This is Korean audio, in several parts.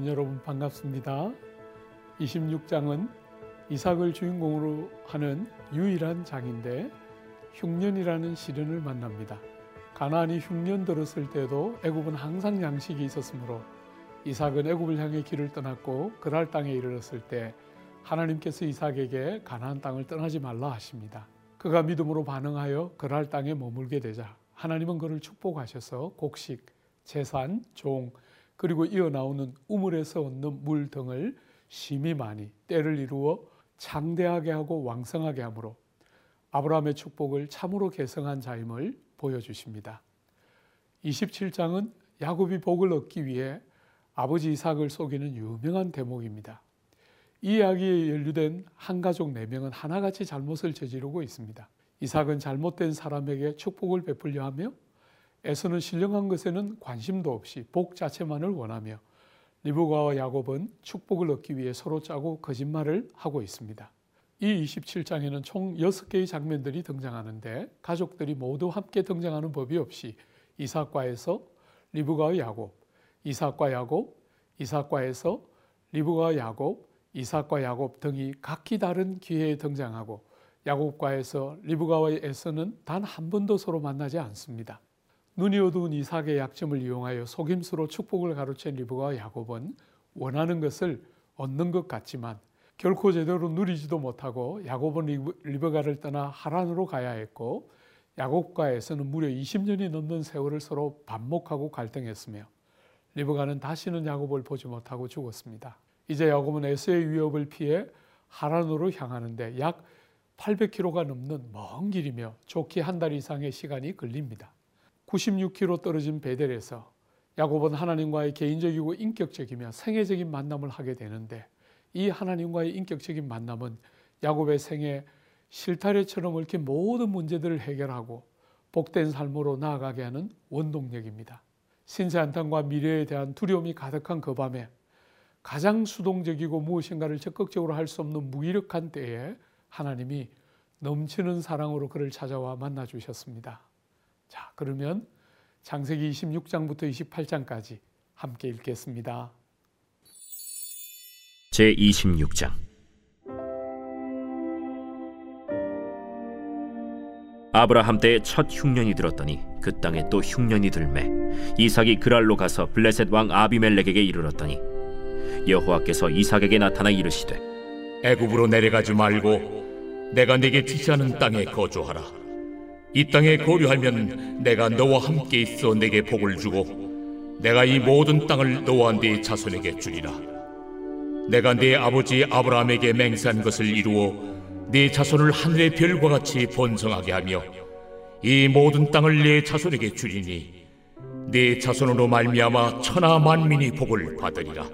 사랑하는 여러분 반갑습니다. 26장은 이삭을 주인공으로 하는 유일한 장인데 흉년이라는 시련을 만납니다. 가나안이 흉년 들었을 때도 애굽은 항상 양식이 있었으므로 이삭은 애굽을 향해 길을 떠났고 그랄 땅에 이르렀을 때 하나님께서 이삭에게 가나안 땅을 떠나지 말라 하십니다. 그가 믿음으로 반응하여 그랄 땅에 머물게 되자 하나님은 그를 축복하셔서 곡식, 재산, 종 그리고 이어 나오는 우물에서 얻는 물 등을 심히 많이 때를 이루어 장대하게 하고 왕성하게 하므로 아브라함의 축복을 참으로 계승한 자임을 보여주십니다. 27장은 야곱이 복을 얻기 위해 아버지 이삭을 속이는 유명한 대목입니다. 이 이야기에 연루된 한 가족 네 명은 하나같이 잘못을 저지르고 있습니다. 이삭은 잘못된 사람에게 축복을 베풀려 하며 에서는 신령한 것에는 관심도 없이 복 자체만을 원하며 리브가와 야곱은 축복을 얻기 위해 서로 짜고 거짓말을 하고 있습니다. 이 27장에는 총 6개의 장면들이 등장하는데 가족들이 모두 함께 등장하는 법이 없이 이삭과에서 리브가와 야곱, 이삭과 야곱, 이삭과에서 리브가와 야곱, 이삭과 야곱 등이 각기 다른 기회에 등장하고 야곱과에서 리브가와 에서는 단 한 번도 서로 만나지 않습니다. 눈이 어두운 이삭의 약점을 이용하여 속임수로 축복을 가로챈 리브가와 야곱은 원하는 것을 얻는 것 같지만 결코 제대로 누리지도 못하고 야곱은 리브가를 떠나 하란으로 가야 했고 야곱과 에서는 무려 20년이 넘는 세월을 서로 반목하고 갈등했으며 리브가는 다시는 야곱을 보지 못하고 죽었습니다. 이제 야곱은 에서의 위협을 피해 하란으로 향하는데 약 800km가 넘는 먼 길이며 좋게 한 달 이상의 시간이 걸립니다. 96km 떨어진 베델에서 야곱은 하나님과의 개인적이고 인격적이며 생애적인 만남을 하게 되는데 이 하나님과의 인격적인 만남은 야곱의 생애 실타래처럼 얽힌 모든 문제들을 해결하고 복된 삶으로 나아가게 하는 원동력입니다. 신세 한탄과 미래에 대한 두려움이 가득한 그 밤에 가장 수동적이고 무엇인가를 적극적으로 할 수 없는 무기력한 때에 하나님이 넘치는 사랑으로 그를 찾아와 만나 주셨습니다. 자, 그러면 장세기 26장부터 28장까지 함께 읽겠습니다. 제 26장 아브라함 때에 첫 흉년이 들었더니 그 땅에 또 흉년이 들매 이삭이 그랄로 가서 블레셋 왕 아비멜렉에게 이르렀더니 여호와께서 이삭에게 나타나 이르시되 애굽으로 내려가지 말고 내가 네게 지시하는 땅에 거주하라 이 땅에 거류하면 내가 너와 함께 있어 내게 복을 주고 내가 이 모든 땅을 너와 네 자손에게 주리라. 내가 네 아버지 아브라함에게 맹세한 것을 이루어 네 자손을 하늘의 별과 같이 번성하게 하며 이 모든 땅을 네 자손에게 주리니 네 자손으로 말미암아 천하 만민이 복을 받으리라.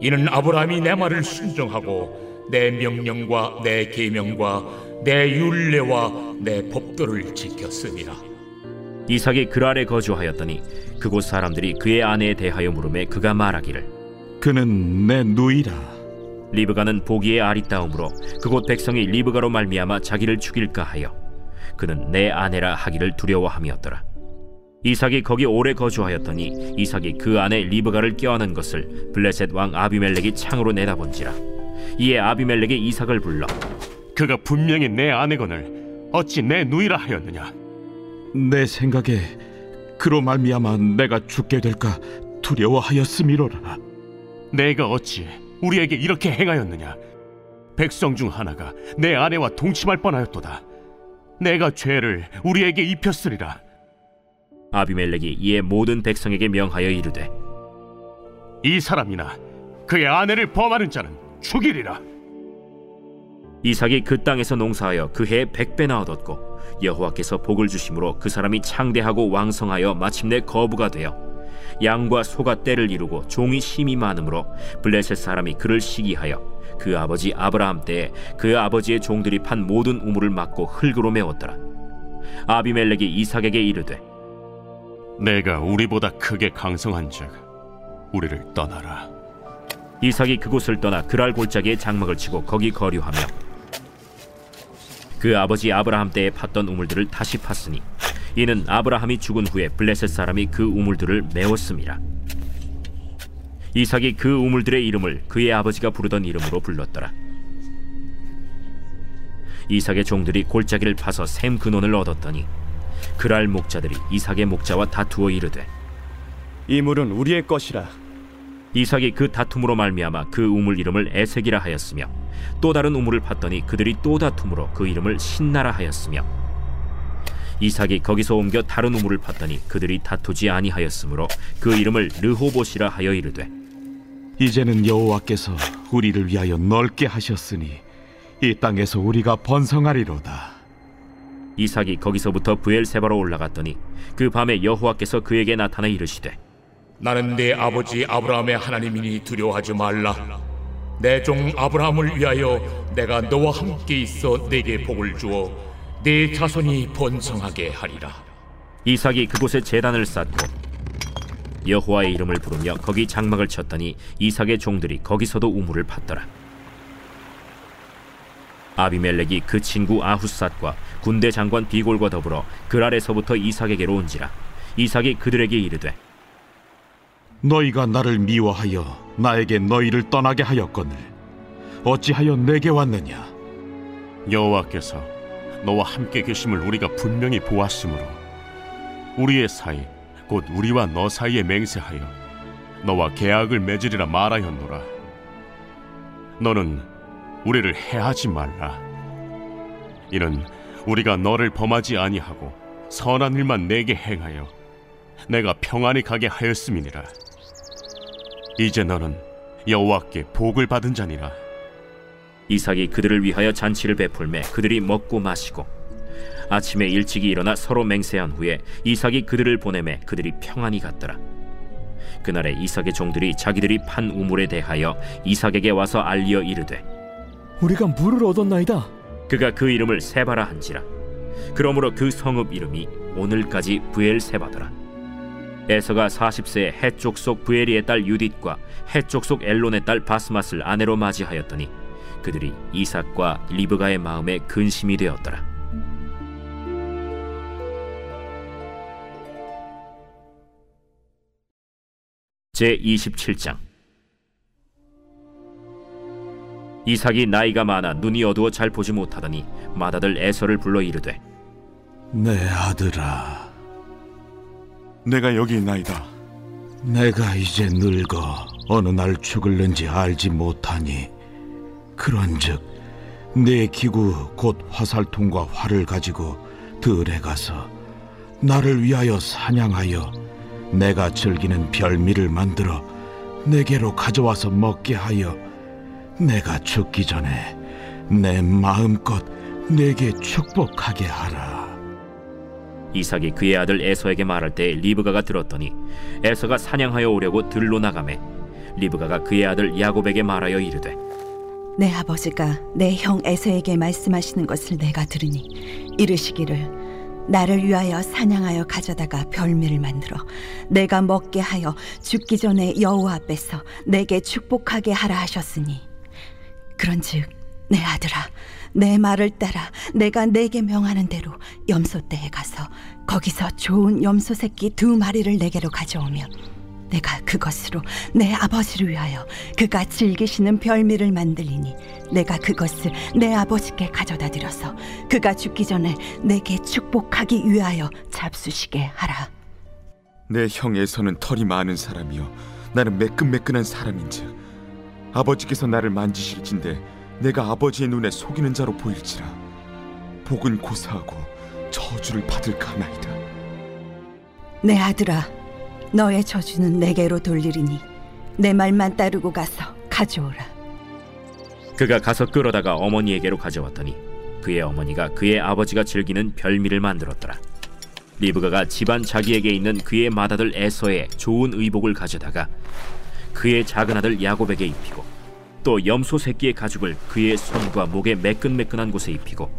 이는 아브라함이 내 말을 순종하고 내 명령과 내 계명과 내 율례와 내 법도를 지켰습니다. 이삭이 그랄에 거주하였더니 그곳 사람들이 그의 아내에 대하여 물음에 그가 말하기를 그는 내 누이라. 리브가는 보기에 아리따움으로 그곳 백성이 리브가로 말미암아 자기를 죽일까 하여 그는 내 아내라 하기를 두려워함이었더라. 이삭이 거기 오래 거주하였더니 이삭이 그 안에 리브가를 껴안은 것을 블레셋 왕 아비멜렉이 창으로 내다본지라 이에 아비멜렉이 이삭을 불러 그가 분명히 내 아내건을 어찌 내 누이라 하였느냐? 내 생각에 그로 말미암아 내가 죽게 될까 두려워하였음이로라. 내가 어찌 우리에게 이렇게 행하였느냐? 백성 중 하나가 내 아내와 동침할 뻔하였도다. 내가 죄를 우리에게 입혔으리라. 아비멜렉이 이에 모든 백성에게 명하여 이르되 이 사람이나 그의 아내를 범하는 자는 죽이리라. 이삭이 그 땅에서 농사하여 그 해에 백배나 얻었고 여호와께서 복을 주심으로 그 사람이 창대하고 왕성하여 마침내 거부가 되어 양과 소가 때를 이루고 종이 심이 많으므로 블레셋 사람이 그를 시기하여 그 아버지 아브라함 때에 그 아버지의 종들이 판 모든 우물을 막고 흙으로 메웠더라. 아비멜렉이 이삭에게 이르되 내가 우리보다 크게 강성한즉 우리를 떠나라 이삭이 그곳을 떠나 그랄 골짜기에 장막을 치고 거기 거류하며 그 아버지 아브라함 때에 팠던 우물들을 다시 팠으니 이는 아브라함이 죽은 후에 블레셋 사람이 그 우물들을 메웠음이라 이삭이 그 우물들의 이름을 그의 아버지가 부르던 이름으로 불렀더라. 이삭의 종들이 골짜기를 파서 샘 근원을 얻었더니 그랄 목자들이 이삭의 목자와 다투어 이르되 이 물은 우리의 것이라 이삭이 그 다툼으로 말미암아 그 우물 이름을 에색이라 하였으며 또 다른 우물을 팠더니 그들이 또 다툼으로 그 이름을 신나라 하였으며 이삭이 거기서 옮겨 다른 우물을 팠더니 그들이 다투지 아니하였으므로 그 이름을 르호봇이라 하여 이르되 이제는 여호와께서 우리를 위하여 넓게 하셨으니 이 땅에서 우리가 번성하리로다. 이삭이 거기서부터 부엘세바로 올라갔더니 그 밤에 여호와께서 그에게 나타나 이르시되 나는 내 아버지 아브라함의 하나님이니 두려워하지 말라. 내 종 아브라함을 위하여 내가 너와 함께 있어 내게 복을 주어 내 자손이 번성하게 하리라. 이삭이 그곳에 제단을 쌓고 여호와의 이름을 부르며 거기 장막을 쳤더니 이삭의 종들이 거기서도 우물을 팠더라. 아비멜렉이 그 친구 아후삿과 군대 장관 비골과 더불어 그랄에서부터 이삭에게로 온지라 이삭이 그들에게 이르되 너희가 나를 미워하여 나에게 너희를 떠나게 하였거늘 어찌하여 내게 왔느냐? 여호와께서 너와 함께 계심을 우리가 분명히 보았으므로 우리의 사이 곧 우리와 너 사이에 맹세하여 너와 계약을 맺으리라 말하였노라. 너는 우리를 해하지 말라. 이는 우리가 너를 범하지 아니하고 선한 일만 내게 행하여 내가 평안히 가게 하였음이니라 이제 너는 여호와께 복을 받은 자니라 이삭이 그들을 위하여 잔치를 베풀매 그들이 먹고 마시고 아침에 일찍이 일어나 서로 맹세한 후에 이삭이 그들을 보내매 그들이 평안히 갔더라. 그날에 이삭의 종들이 자기들이 판 우물에 대하여 이삭에게 와서 알리어 이르되 우리가 물을 얻었나이다 그가 그 이름을 세바라 한지라. 그러므로 그 성읍 이름이 오늘까지 부엘세바더라. 에서가 40세에 해쪽 속 부에리의 딸 유딧과 해쪽 속 엘론의 딸 바스맛을 아내로 맞이하였더니 그들이 이삭과 리브가의 마음에 근심이 되었더라. 제 27장 이삭이 나이가 많아 눈이 어두워 잘 보지 못하더니 맏아들 에서를 불러 이르되 내 아들아, 내가 여기 있나이다. 내가 이제 늙어 어느 날 죽을는지 알지 못하니 그런즉 내 기구 곧 화살통과 활을 가지고 들에 가서 나를 위하여 사냥하여 내가 즐기는 별미를 만들어 내게로 가져와서 먹게 하여 내가 죽기 전에 내 마음껏 내게 축복하게 하라. 이삭이 그의 아들 에서에게 말할 때 리브가가 들었더니 에서가 사냥하여 오려고 들로 나가매 리브가가 그의 아들 야곱에게 말하여 이르되 내 아버지가 내 형 에서에게 말씀하시는 것을 내가 들으니 이르시기를 나를 위하여 사냥하여 가져다가 별미를 만들어 내가 먹게 하여 죽기 전에 여호와 앞에서 내게 축복하게 하라 하셨으니 그런즉 내 아들아 내 말을 따라 내가 내게 명하는 대로 염소떼에 가서 거기서 좋은 염소 새끼 두 마리를 내게로 가져오면 내가 그것으로 내 아버지를 위하여 그가 즐기시는 별미를 만들리니 내가 그것을 내 아버지께 가져다 드려서 그가 죽기 전에 내게 축복하기 위하여 잡수시게 하라. 내 형에서는 털이 많은 사람이요 나는 매끈매끈한 사람인즉 아버지께서 나를 만지실진데 내가 아버지의 눈에 속이는 자로 보일지라 복은 고사하고 저주를 받을까 하나이다 내 아들아, 너의 저주는 내게로 돌리리니 내 말만 따르고 가서 가져오라. 그가 가서 끌어다가 어머니에게로 가져왔더니 그의 어머니가 그의 아버지가 즐기는 별미를 만들었더라. 리브가가 집안 자기에게 있는 그의 맏아들 에서의 좋은 의복을 가져다가 그의 작은 아들 야곱에게 입히고 또 염소 새끼의 가죽을 그의 손과 목에 매끈매끈한 곳에 입히고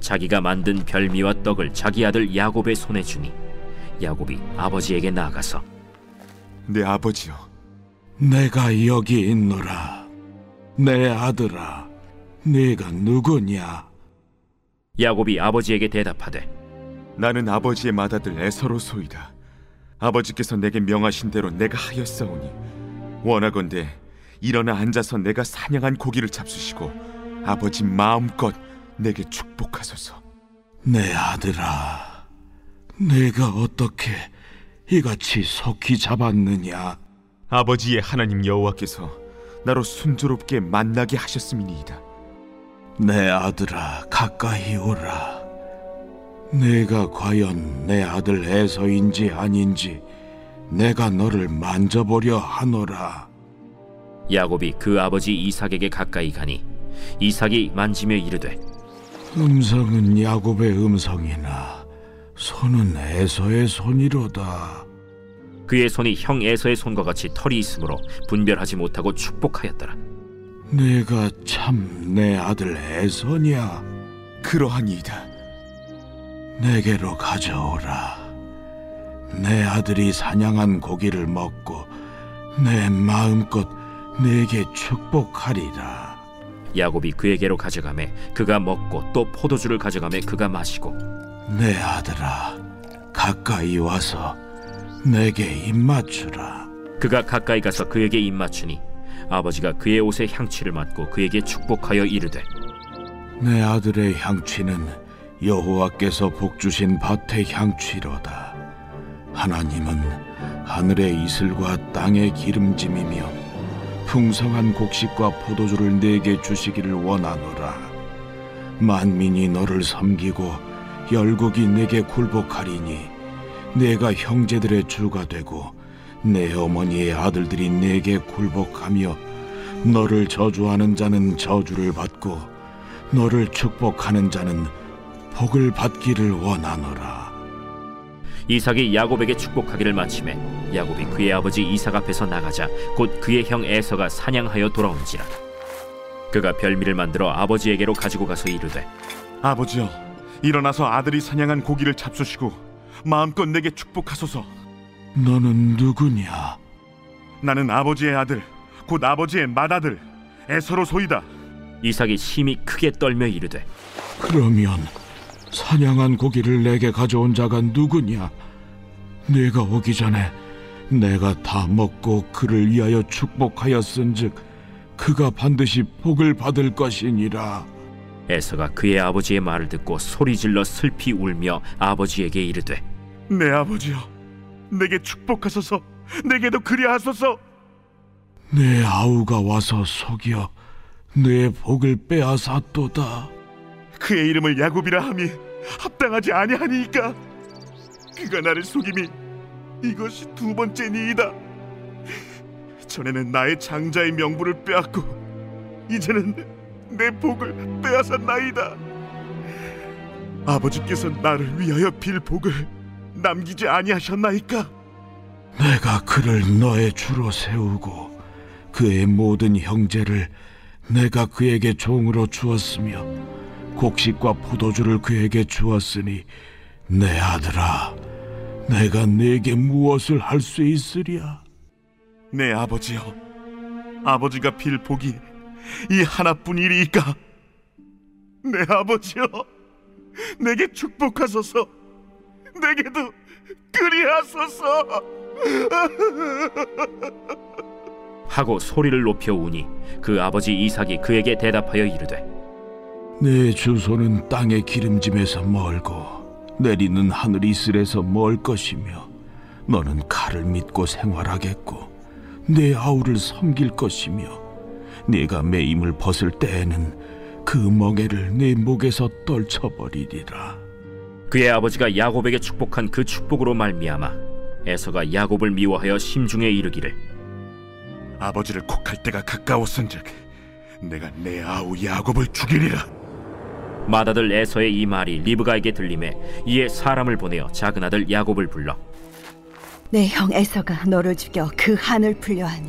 자기가 만든 별미와 떡을 자기 아들 야곱의 손에 주니 야곱이 아버지에게 나아가서 내 아버지여 내가 여기 있노라. 내 아들아, 네가 누구냐? 야곱이 아버지에게 대답하되 나는 아버지의 맏아들 에서로소이다 아버지께서 내게 명하신 대로 내가 하였사오니 원하건대 일어나 앉아서 내가 사냥한 고기를 잡수시고 아버지 마음껏 내게 축복하소서. 내 아들아, 내가 어떻게 이같이 속히 잡았느냐? 아버지의 하나님 여호와께서 나로 순조롭게 만나게 하셨음이니이다. 내 아들아, 가까이 오라. 내가 과연 내 아들 에서인지 아닌지 내가 너를 만져보려 하노라. 야곱이 그 아버지 이삭에게 가까이 가니 이삭이 만지며 이르되 음성은 야곱의 음성이나 손은 에서의 손이로다. 그의 손이 형 에서의 손과 같이 털이 있으므로 분별하지 못하고 축복하였더라. 내가 참 내 아들 에서냐? 그러하니이다. 내게로 가져오라. 내 아들이 사냥한 고기를 먹고 내 마음껏 내게 축복하리라. 야곱이 그에게로 가져가매 그가 먹고 또 포도주를 가져가매 그가 마시고 내 아들아, 가까이 와서 내게 입맞추라. 그가 가까이 가서 그에게 입맞추니 아버지가 그의 옷에 향취를 맡고 그에게 축복하여 이르되 내 아들의 향취는 여호와께서 복 주신 밭의 향취로다. 하나님은 하늘의 이슬과 땅의 기름짐이며 풍성한 곡식과 포도주를 내게 주시기를 원하노라. 만민이 너를 섬기고 열국이 내게 굴복하리니 내가 형제들의 주가 되고 내 어머니의 아들들이 내게 굴복하며 너를 저주하는 자는 저주를 받고 너를 축복하는 자는 복을 받기를 원하노라. 이삭이 야곱에게 축복하기를 마침에 야곱이 그의 아버지 이삭 앞에서 나가자 곧 그의 형 에서가 사냥하여 돌아온지라 그가 별미를 만들어 아버지에게로 가지고 가서 이르되 아버지여, 일어나서 아들이 사냥한 고기를 잡수시고 마음껏 내게 축복하소서. 너는 누구냐? 나는 아버지의 아들, 곧 아버지의 맏아들 에서로 소이다. 이삭이 심히 크게 떨며 이르되 그러면 사냥한 고기를 내게 가져온 자가 누구냐? 내가 오기 전에 내가 다 먹고 그를 위하여 축복하였은즉 그가 반드시 복을 받을 것이니라. 에서가 그의 아버지의 말을 듣고 소리질러 슬피 울며 아버지에게 이르되 내 아버지여, 내게 축복하소서. 내게도 그리하소서. 내 아우가 와서 속여 내 복을 빼앗았도다. 그의 이름을 야곱이라 함이 합당하지 아니하니이까. 그가 나를 속임이 이것이 두 번째니이다. 전에는 나의 장자의 명분을 빼앗고 이제는 내 복을 빼앗았나이다. 아버지께서 나를 위하여 빌 복을 남기지 아니하셨나이까? 내가 그를 너의 주로 세우고 그의 모든 형제를 내가 그에게 종으로 주었으며 곡식과 포도주를 그에게 주었으니 내 아들아 내가 내게 무엇을 할 수 있으랴? 내 아버지여 아버지가 빌 복이 이 하나뿐이리이까? 내 아버지여 내게 축복하소서. 내게도 그리하소서. 하고 소리를 높여 우니 그 아버지 이삭이 그에게 대답하여 이르되 내 주소는 땅의 기름짐에서 멀고 내리는 하늘 이슬에서 멀 것이며 너는 칼을 믿고 생활하겠고 내 아우를 섬길 것이며 네가 매임을 벗을 때에는 그 멍에를 내 목에서 떨쳐버리리라. 그의 아버지가 야곱에게 축복한 그 축복으로 말미암아 에서가 야곱을 미워하여 심중에 이르기를. 아버지를 곡할 때가 가까웠은즉 내가 내 아우 야곱을 죽이리라 맏아들 에서의 이 말이 리브가에게 들림에 이에 사람을 보내어 작은 아들 야곱을 불러 내 형 에서가 너를 죽여 그 한을 풀려하니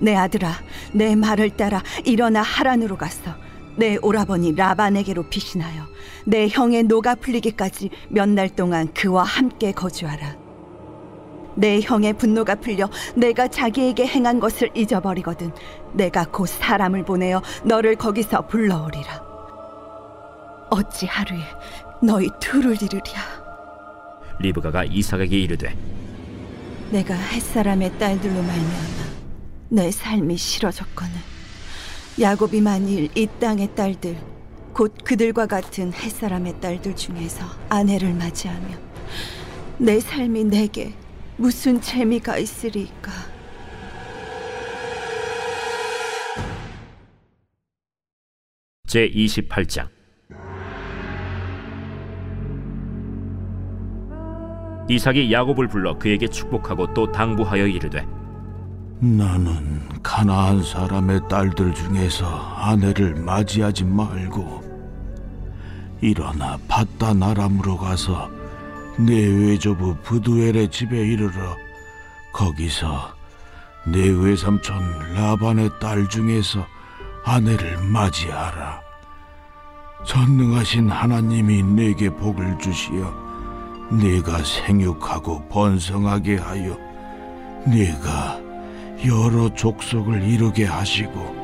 내 아들아 내 말을 따라 일어나 하란으로 가서 내 오라버니 라반에게로 피신하여 내 형의 노가 풀리기까지 몇 날 동안 그와 함께 거주하라. 내 형의 분노가 풀려 내가 자기에게 행한 것을 잊어버리거든 내가 곧 사람을 보내어 너를 거기서 불러오리라 어찌 하루에 너희 둘을 이루랴? 리브가가 이삭에게 이르되 내가 햇사람의 딸들로 말미암아 내 삶이 싫어졌거늘 야곱이 만일 이 땅의 딸들 곧 그들과 같은 햇사람의 딸들 중에서 아내를 맞이하며 내 삶이 내게 무슨 재미가 있으리까? 제 28장 이삭이 야곱을 불러 그에게 축복하고 또 당부하여 이르되 나는 가나안 사람의 딸들 중에서 아내를 맞이하지 말고 일어나 바다 나람으로 가서 내 외조부 부두엘의 집에 이르러 거기서 내 외삼촌 라반의 딸 중에서 아내를 맞이하라. 전능하신 하나님이 내게 복을 주시어 네가 생육하고 번성하게 하여 네가 여러 족속을 이루게 하시고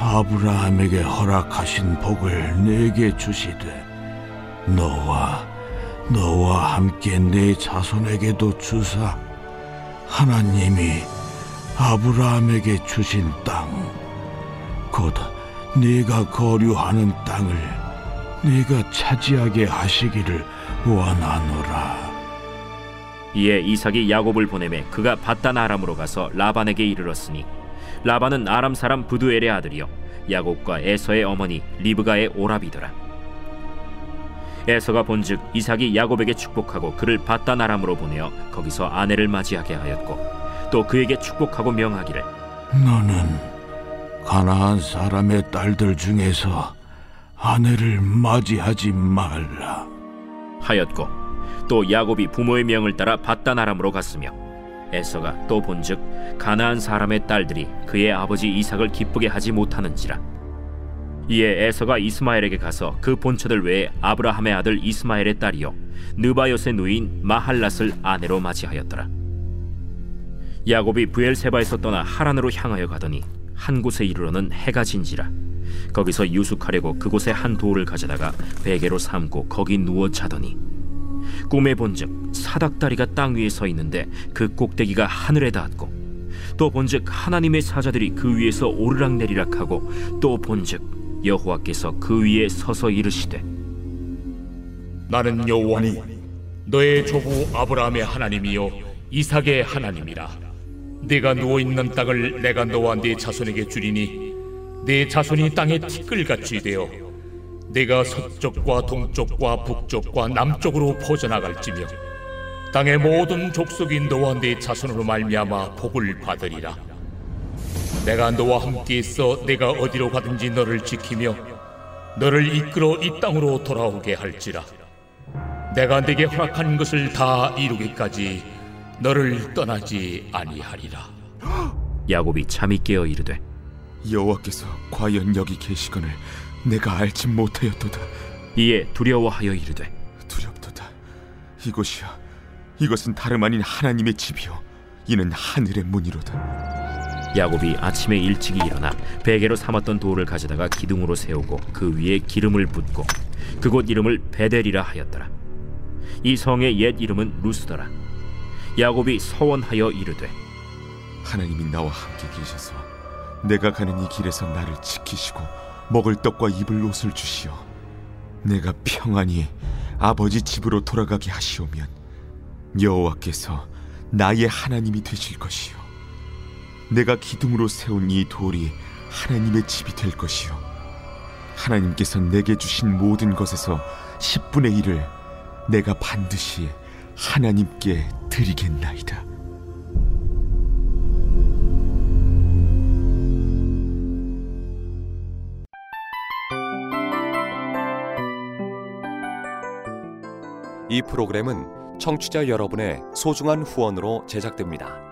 아브라함에게 허락하신 복을 내게 주시되 너와 너와 함께 내 자손에게도 주사. 하나님이 아브라함에게 주신 땅 곧 네가 거류하는 땅을 네가 차지하게 하시기를 원하노라. 이에 이삭이 야곱을 보내매 그가 바단 아람으로 가서 라반에게 이르렀으니 라반은 아람 사람 부두엘의 아들이요 야곱과 에서의 어머니 리브가의 오라비더라 에서가 본즉 이삭이 야곱에게 축복하고 그를 바단 아람으로 보내어 거기서 아내를 맞이하게 하였고 또 그에게 축복하고 명하기를 너는 가나안 사람의 딸들 중에서 아내를 맞이하지 말라. 하였고 또 야곱이 부모의 명을 따라 바단 아람으로 갔으며 에서가 또 본즉 가나안 사람의 딸들이 그의 아버지 이삭을 기쁘게 하지 못하는지라 이에 에서가 이스마엘에게 가서 그 본처들 외에 아브라함의 아들 이스마엘의 딸이요 느바요의 누인 마할랏을 아내로 맞이하였더라 야곱이 부엘세바에서 떠나 하란으로 향하여 가더니 한 곳에 이르러는 해가 진지라. 거기서 유숙하려고 그곳에 한 돌을 가져다가 베개로 삼고 거기 누워 자더니 꿈에 본즉 사닥다리가 땅 위에 서 있는데 그 꼭대기가 하늘에 닿았고 또 본즉 하나님의 사자들이 그 위에서 오르락 내리락 하고 또 본즉 여호와께서 그 위에 서서 이르시되 나는 여호와니 너의 조부 아브라함의 하나님이요 이삭의 하나님이라 네가 누워 있는 땅을 내가 너와 네 자손에게 주리니 네 자손이 땅에 티끌같이 되어 네가 서쪽과 동쪽과 북쪽과 남쪽으로 퍼져나갈지며 땅의 모든 족속이 너와 네 자손으로 말미암아 복을 받으리라. 내가 너와 함께 있어 내가 어디로 가든지 너를 지키며 너를 이끌어 이 땅으로 돌아오게 할지라. 내가 네게 허락한 것을 다 이루기까지 너를 떠나지 아니하리라 야곱이 잠이 깨어 이르되 여호와께서 과연 여기 계시거늘 내가 알지 못하였도다. 이에 두려워하여 이르되 두렵도다. 이곳이야. 이것은 다름 아닌 하나님의 집이요. 이는 하늘의 문이로다. 야곱이 아침에 일찍이 일어나 베개로 삼았던 돌을 가져다가 기둥으로 세우고 그 위에 기름을 붓고 그곳 이름을 베델이라 하였더라. 이 성의 옛 이름은 루스더라. 야곱이 서원하여 이르되 하나님이 나와 함께 계셔서 내가 가는 이 길에서 나를 지키시고 먹을 떡과 입을 옷을 주시어 내가 평안히 아버지 집으로 돌아가게 하시오면 여호와께서 나의 하나님이 되실 것이요. 내가 기둥으로 세운 이 돌이 하나님의 집이 될 것이요. 하나님께서 내게 주신 모든 것에서 10분의 1을 내가 반드시 하나님께 드리겠나이다. 이 프로그램은 청취자 여러분의 소중한 후원으로 제작됩니다.